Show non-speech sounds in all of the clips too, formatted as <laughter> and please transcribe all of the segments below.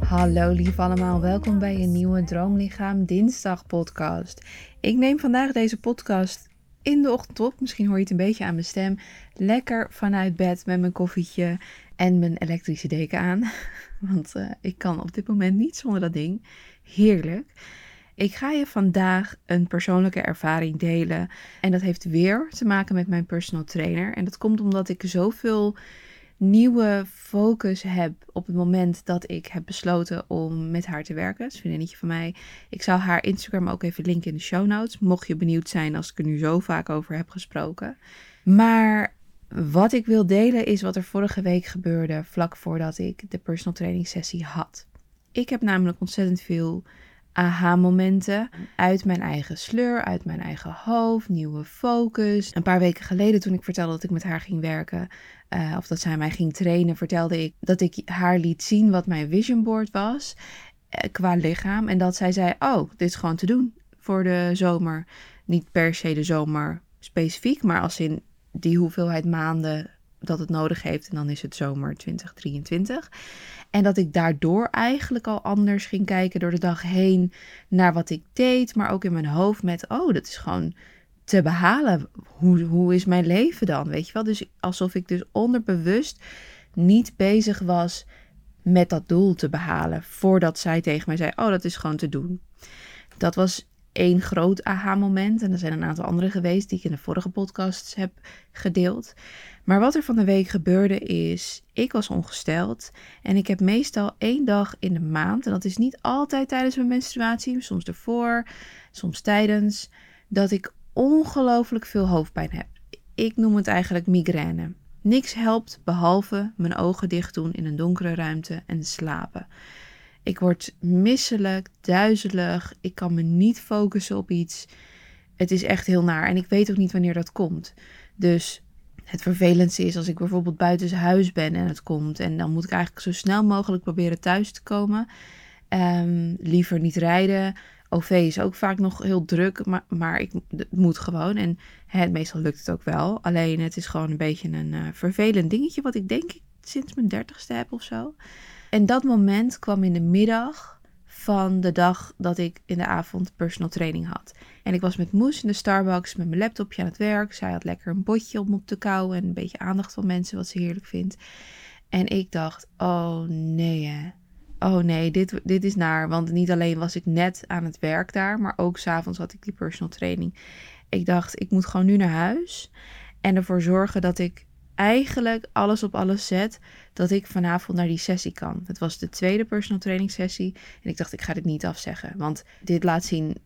Hallo lief allemaal, welkom bij een nieuwe Droomlichaam Dinsdag podcast. Ik neem vandaag deze podcast in de ochtend op, misschien hoor je het een beetje aan mijn stem. Lekker vanuit bed met mijn koffietje en mijn elektrische deken aan. <laughs> Want uh, ik kan op dit moment niet zonder dat ding. Heerlijk. Ik ga je vandaag een persoonlijke ervaring delen. En dat heeft weer te maken met mijn personal trainer. En dat komt omdat ik zoveel nieuwe focus heb op het moment dat ik heb besloten om met haar te werken. Het is een vriendinnetje van mij. Ik zal haar Instagram ook even linken in de show notes. Mocht je benieuwd zijn als ik er nu zo vaak over heb gesproken. Maar wat ik wil delen is wat er vorige week gebeurde vlak voordat ik de personal training sessie had. Ik heb namelijk ontzettend veel aha-momenten uit mijn eigen sleur, uit mijn eigen hoofd, nieuwe focus. Een paar weken geleden toen ik vertelde dat ik met haar ging werken, uh, of dat zij mij ging trainen, vertelde ik dat ik haar liet zien wat mijn vision board was uh, qua lichaam. En dat zij zei, oh, dit is gewoon te doen voor de zomer. Niet per se de zomer specifiek, maar als in die hoeveelheid maanden dat het nodig heeft. En dan is het zomer 2023. En dat ik daardoor eigenlijk al anders ging kijken door de dag heen naar wat ik deed. Maar ook in mijn hoofd met, oh, dat is gewoon te behalen. Hoe, hoe is mijn leven dan? Weet je wel? Dus alsof ik dus onderbewust niet bezig was met dat doel te behalen. Voordat zij tegen mij zei, oh, dat is gewoon te doen. Dat was één groot aha-moment. En er zijn een aantal andere geweest die ik in de vorige podcasts heb gedeeld. Maar wat er van de week gebeurde is, ik was ongesteld en ik heb meestal één dag in de maand, en dat is niet altijd tijdens mijn menstruatie, soms ervoor, soms tijdens, dat ik ongelooflijk veel hoofdpijn heb. Ik noem het eigenlijk migraine. Niks helpt behalve mijn ogen dicht doen in een donkere ruimte en slapen. Ik word misselijk, duizelig. Ik kan me niet focussen op iets. Het is echt heel naar. En ik weet ook niet wanneer dat komt. Dus het vervelendste is als ik bijvoorbeeld buiten huis ben en het komt. En dan moet ik eigenlijk zo snel mogelijk proberen thuis te komen. Um, liever niet rijden. OV is ook vaak nog heel druk, maar, maar ik, moet gewoon. En meestal lukt het ook wel. Alleen het is gewoon een beetje een uh, vervelend dingetje, wat ik denk ik sinds mijn dertigste heb of zo. En dat moment kwam in de middag van de dag dat ik in de avond personal training had. En ik was met Moes in de Starbucks met mijn laptopje aan het werk. Zij had lekker een botje om op te kauwen en een beetje aandacht van mensen, wat ze heerlijk vindt. En ik dacht, oh nee Oh nee, dit, dit is naar. Want niet alleen was ik net aan het werk daar, maar ook s'avonds had ik die personal training. Ik dacht, ik moet gewoon nu naar huis en ervoor zorgen dat ik eigenlijk alles op alles zet dat ik vanavond naar die sessie kan. Het was de tweede personal training sessie en ik dacht ik ga dit niet afzeggen, want dit laat zien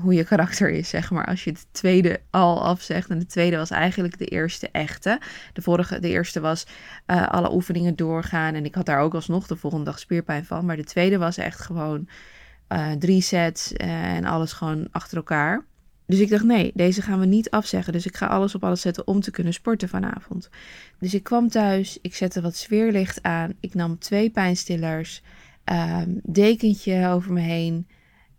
hoe je karakter is, zeg maar. Als je het tweede al afzegt. En de tweede was eigenlijk de eerste echte. De vorige, de eerste was uh, alle oefeningen doorgaan. En ik had daar ook alsnog de volgende dag spierpijn van. Maar de tweede was echt gewoon uh, drie sets en alles gewoon achter elkaar. Dus ik dacht, nee, deze gaan we niet afzeggen. Dus ik ga alles op alles zetten om te kunnen sporten vanavond. Dus ik kwam thuis, ik zette wat sfeerlicht aan. Ik nam twee pijnstillers, um, dekentje over me heen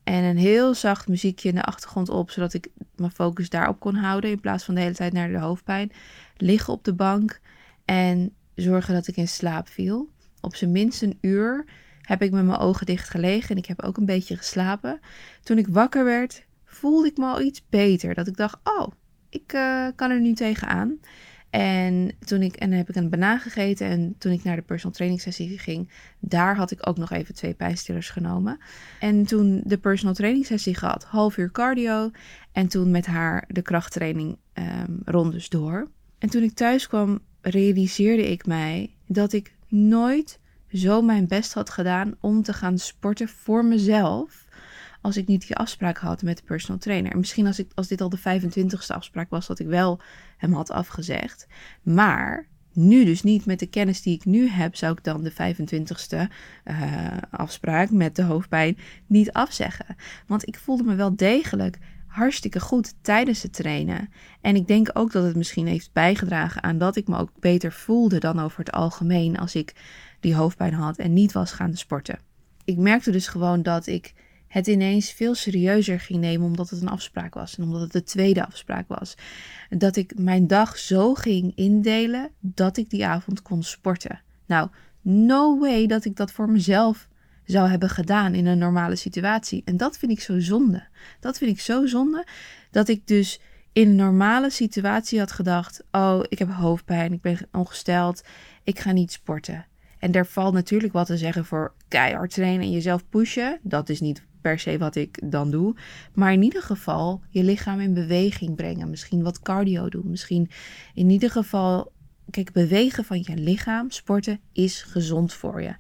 en een heel zacht muziekje in de achtergrond op, zodat ik mijn focus daarop kon houden in plaats van de hele tijd naar de hoofdpijn. Liggen op de bank en zorgen dat ik in slaap viel. Op zijn minst een uur heb ik met mijn ogen dicht gelegen en ik heb ook een beetje geslapen. Toen ik wakker werd, voelde ik me al iets beter. Dat ik dacht, oh, ik uh, kan er nu tegenaan. En toen ik, en heb ik een banaan gegeten. En toen ik naar de personal training sessie ging, daar had ik ook nog even twee pijnstillers genomen. En toen de personal training sessie gehad, half uur cardio. En toen met haar de krachttraining um, rondes door. En toen ik thuis kwam, realiseerde ik mij dat ik nooit zo mijn best had gedaan om te gaan sporten voor mezelf als ik niet die afspraak had met de personal trainer. En misschien als, ik, als dit al de 25ste afspraak was, dat ik wel hem had afgezegd. Maar nu dus niet met de kennis die ik nu heb, zou ik dan de 25ste uh, eh, afspraak met de hoofdpijn niet afzeggen. Want ik voelde me wel degelijk hartstikke goed tijdens het trainen. En ik denk ook dat het misschien heeft bijgedragen aan dat ik me ook beter voelde dan over het algemeen als ik die hoofdpijn had en niet was gaan sporten. Ik merkte dus gewoon dat ik het ineens veel serieuzer ging nemen omdat het een afspraak was en omdat het de tweede afspraak was. Dat ik mijn dag zo ging indelen dat ik die avond kon sporten. Nou, no way dat ik dat voor mezelf zou hebben gedaan in een normale situatie. En dat vind ik zo zonde. Dat vind ik zo zonde dat ik dus in een normale situatie had gedacht: Oh, ik heb hoofdpijn, ik ben ongesteld, ik ga niet sporten. En er valt natuurlijk wat te zeggen voor keihard trainen en jezelf pushen. Dat is niet per se wat ik dan doe. Maar in ieder geval je lichaam in beweging brengen. Misschien wat cardio doen. Misschien in ieder geval. Kijk, bewegen van je lichaam, sporten, is gezond voor je.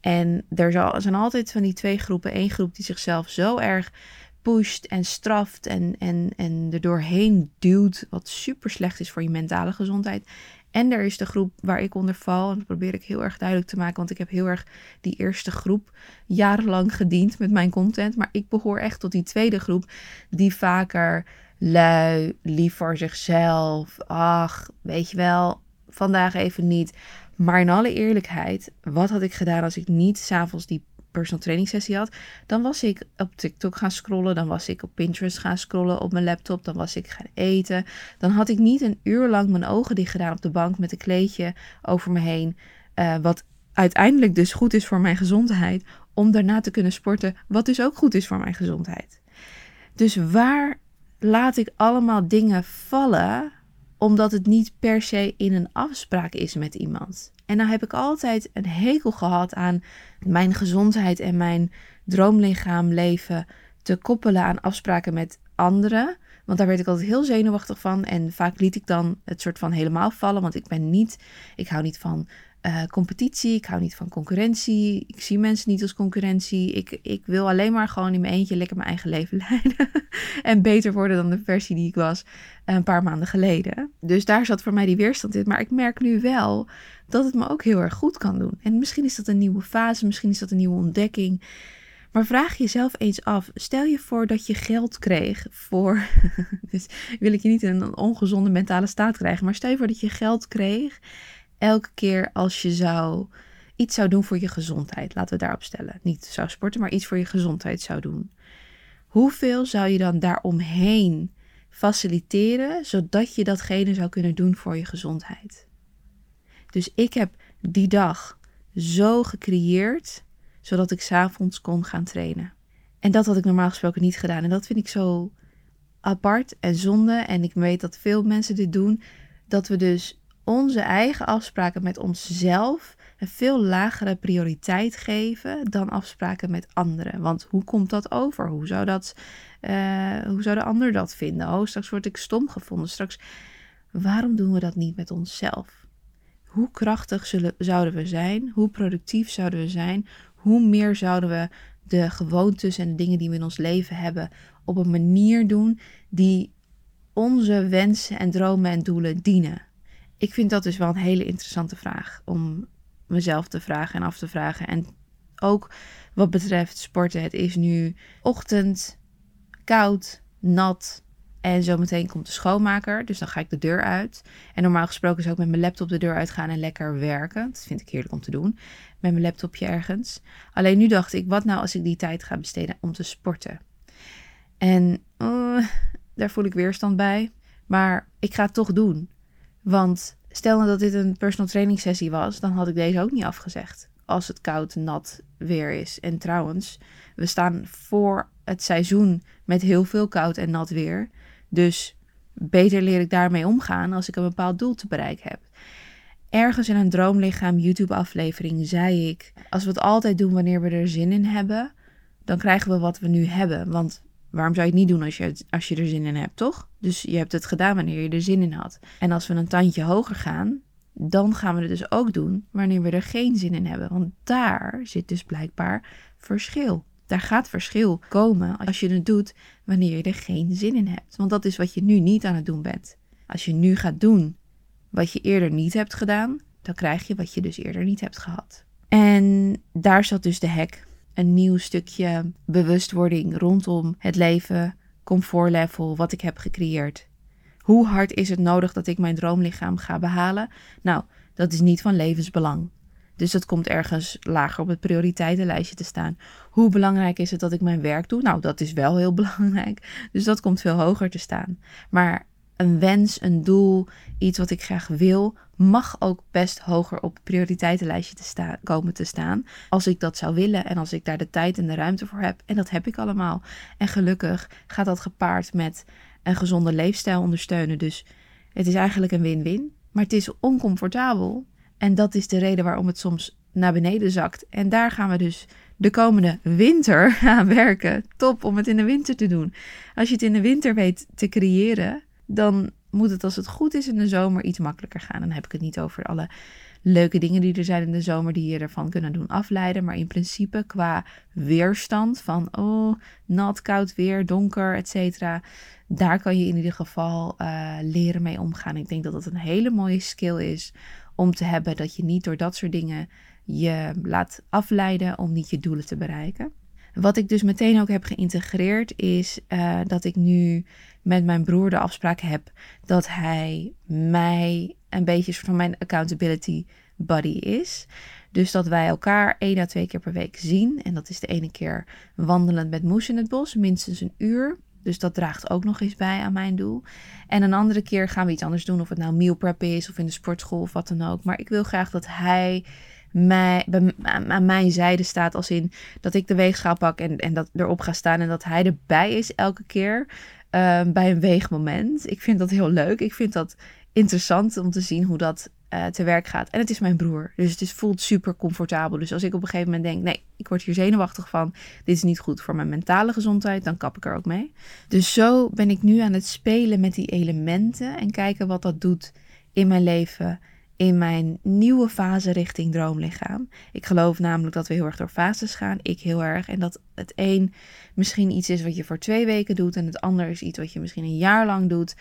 En er zijn altijd van die twee groepen. Eén groep die zichzelf zo erg pusht en straft en, en, en er doorheen duwt, wat super slecht is voor je mentale gezondheid. En er is de groep waar ik onder val. En dat probeer ik heel erg duidelijk te maken. Want ik heb heel erg die eerste groep jarenlang gediend met mijn content. Maar ik behoor echt tot die tweede groep. Die vaker lui, lief voor zichzelf. Ach, weet je wel, vandaag even niet. Maar in alle eerlijkheid, wat had ik gedaan als ik niet s'avonds die personal training sessie had, dan was ik op TikTok gaan scrollen, dan was ik op Pinterest gaan scrollen op mijn laptop, dan was ik gaan eten. Dan had ik niet een uur lang mijn ogen dicht gedaan op de bank met een kleedje over me heen, uh, wat uiteindelijk dus goed is voor mijn gezondheid, om daarna te kunnen sporten, wat dus ook goed is voor mijn gezondheid. Dus waar laat ik allemaal dingen vallen omdat het niet per se in een afspraak is met iemand. En dan heb ik altijd een hekel gehad aan mijn gezondheid en mijn droomlichaam leven te koppelen aan afspraken met anderen. Want daar werd ik altijd heel zenuwachtig van. En vaak liet ik dan het soort van helemaal vallen. Want ik ben niet, ik hou niet van uh, competitie. Ik hou niet van concurrentie. Ik zie mensen niet als concurrentie. Ik, ik wil alleen maar gewoon in mijn eentje lekker mijn eigen leven <laughs> leiden. en beter worden dan de versie die ik was een paar maanden geleden. Dus daar zat voor mij die weerstand in. Maar ik merk nu wel dat het me ook heel erg goed kan doen. En misschien is dat een nieuwe fase. Misschien is dat een nieuwe ontdekking. Maar vraag jezelf eens af. Stel je voor dat je geld kreeg voor. <laughs> dus wil ik je niet in een ongezonde mentale staat krijgen. Maar stel je voor dat je geld kreeg elke keer als je zou iets zou doen voor je gezondheid, laten we daarop stellen. Niet zou sporten, maar iets voor je gezondheid zou doen. Hoeveel zou je dan daaromheen faciliteren, zodat je datgene zou kunnen doen voor je gezondheid? Dus ik heb die dag zo gecreëerd, zodat ik s'avonds kon gaan trainen. En dat had ik normaal gesproken niet gedaan. En dat vind ik zo apart en zonde. En ik weet dat veel mensen dit doen. Dat we dus onze eigen afspraken met onszelf een veel lagere prioriteit geven dan afspraken met anderen. Want hoe komt dat over? Hoe zou, dat, uh, hoe zou de ander dat vinden? Oh, straks word ik stom gevonden. Straks, waarom doen we dat niet met onszelf? Hoe krachtig zullen, zouden we zijn? Hoe productief zouden we zijn? Hoe meer zouden we de gewoontes en de dingen die we in ons leven hebben op een manier doen die onze wensen en dromen en doelen dienen? ik vind dat dus wel een hele interessante vraag om mezelf te vragen en af te vragen. En ook wat betreft sporten. Het is nu ochtend, koud, nat. En zometeen komt de schoonmaker. Dus dan ga ik de deur uit. En normaal gesproken zou ik met mijn laptop de deur uitgaan en lekker werken. Dat vind ik heerlijk om te doen. Met mijn laptopje ergens. Alleen nu dacht ik, wat nou als ik die tijd ga besteden om te sporten? En uh, daar voel ik weerstand bij. Maar ik ga het toch doen. Want stel nou dat dit een personal training sessie was, dan had ik deze ook niet afgezegd. Als het koud, nat weer is. En trouwens, we staan voor het seizoen met heel veel koud en nat weer. Dus beter leer ik daarmee omgaan als ik een bepaald doel te bereiken heb. Ergens in een droomlichaam YouTube-aflevering zei ik: Als we het altijd doen wanneer we er zin in hebben, dan krijgen we wat we nu hebben. Want Waarom zou je het niet doen als je, als je er zin in hebt, toch? Dus je hebt het gedaan wanneer je er zin in had. En als we een tandje hoger gaan, dan gaan we het dus ook doen wanneer we er geen zin in hebben. Want daar zit dus blijkbaar verschil. Daar gaat verschil komen als je het doet wanneer je er geen zin in hebt. Want dat is wat je nu niet aan het doen bent. Als je nu gaat doen wat je eerder niet hebt gedaan, dan krijg je wat je dus eerder niet hebt gehad. En daar zat dus de hek een nieuw stukje bewustwording rondom het leven, comfortlevel, wat ik heb gecreëerd. Hoe hard is het nodig dat ik mijn droomlichaam ga behalen? Nou, dat is niet van levensbelang. Dus dat komt ergens lager op het prioriteitenlijstje te staan. Hoe belangrijk is het dat ik mijn werk doe? Nou, dat is wel heel <laughs> belangrijk. Dus dat komt veel hoger te staan. Maar een wens, een doel, iets wat ik graag wil, mag ook best hoger op het prioriteitenlijstje te staan, komen te staan. Als ik dat zou willen en als ik daar de tijd en de ruimte voor heb. En dat heb ik allemaal. En gelukkig gaat dat gepaard met een gezonde leefstijl ondersteunen. Dus het is eigenlijk een win-win. Maar het is oncomfortabel. En dat is de reden waarom het soms naar beneden zakt. En daar gaan we dus de komende winter <laughs> aan werken. Top om het in de winter te doen. Als je het in de winter weet te creëren, dan moet het als het goed is in de zomer iets makkelijker gaan. Dan heb ik het niet over alle leuke dingen die er zijn in de zomer die je ervan kunnen doen afleiden. Maar in principe qua weerstand van oh, nat, koud weer, donker, et cetera. Daar kan je in ieder geval uh, leren mee omgaan. Ik denk dat dat een hele mooie skill is om te hebben. Dat je niet door dat soort dingen je laat afleiden om niet je doelen te bereiken. Wat ik dus meteen ook heb geïntegreerd is uh, dat ik nu met mijn broer de afspraak heb dat hij mij een beetje van mijn accountability buddy is. Dus dat wij elkaar één à twee keer per week zien. En dat is de ene keer wandelend met Moes in het bos, minstens een uur. Dus dat draagt ook nog eens bij aan mijn doel. En een andere keer gaan we iets anders doen. Of het nou meal prep is of in de sportschool of wat dan ook. Maar ik wil graag dat hij mij, aan mijn zijde staat. Als in dat ik de weegschaal pak en, en dat erop ga staan. En dat hij erbij is elke keer uh, bij een weegmoment. Ik vind dat heel leuk. Ik vind dat interessant om te zien hoe dat uh, te werk gaat. En het is mijn broer. Dus het is, voelt super comfortabel. Dus als ik op een gegeven moment denk: nee, ik word hier zenuwachtig van. Dit is niet goed voor mijn mentale gezondheid. Dan kap ik er ook mee. Dus zo ben ik nu aan het spelen met die elementen. En kijken wat dat doet in mijn leven in mijn nieuwe fase richting droomlichaam. Ik geloof namelijk dat we heel erg door fases gaan. Ik heel erg. En dat het een misschien iets is wat je voor twee weken doet. En het ander is iets wat je misschien een jaar lang doet.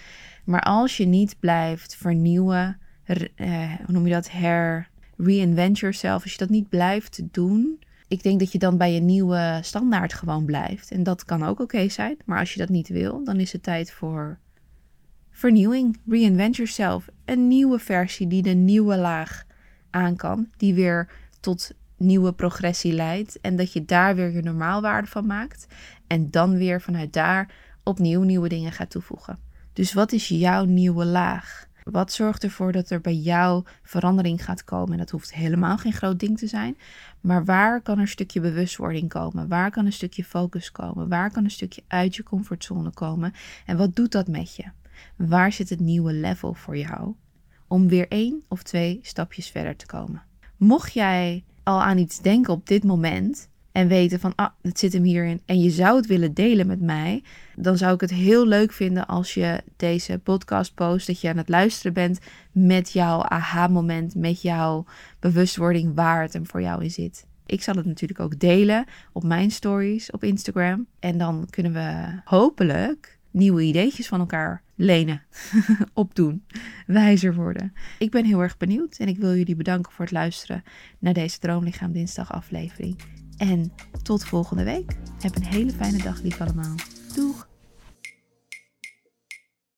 Maar als je niet blijft vernieuwen, eh, hoe noem je dat? Her, reinvent yourself. Als je dat niet blijft doen. Ik denk dat je dan bij je nieuwe standaard gewoon blijft. En dat kan ook oké zijn. Maar als je dat niet wil, dan is het tijd voor vernieuwing, reinvent yourself. Een nieuwe versie die de nieuwe laag aan kan, die weer tot nieuwe progressie leidt. En dat je daar weer je normaalwaarde van maakt. En dan weer vanuit daar opnieuw nieuwe dingen gaat toevoegen. Dus wat is jouw nieuwe laag? Wat zorgt ervoor dat er bij jou verandering gaat komen? En dat hoeft helemaal geen groot ding te zijn. Maar waar kan er een stukje bewustwording komen? Waar kan een stukje focus komen? Waar kan een stukje uit je comfortzone komen? En wat doet dat met je? Waar zit het nieuwe level voor jou? Om weer één of twee stapjes verder te komen. Mocht jij al aan iets denken op dit moment en weten van, ah, het zit hem hierin en je zou het willen delen met mij, dan zou ik het heel leuk vinden als je deze podcast post, dat je aan het luisteren bent met jouw aha-moment, met jouw bewustwording waar het hem voor jou in zit. Ik zal het natuurlijk ook delen op mijn stories op Instagram. En dan kunnen we hopelijk nieuwe ideetjes van elkaar lenen, <laughs> opdoen, wijzer worden. Ik ben heel erg benieuwd en ik wil jullie bedanken voor het luisteren naar deze Droomlichaam Dinsdag aflevering. En tot volgende week. Heb een hele fijne dag, lief allemaal.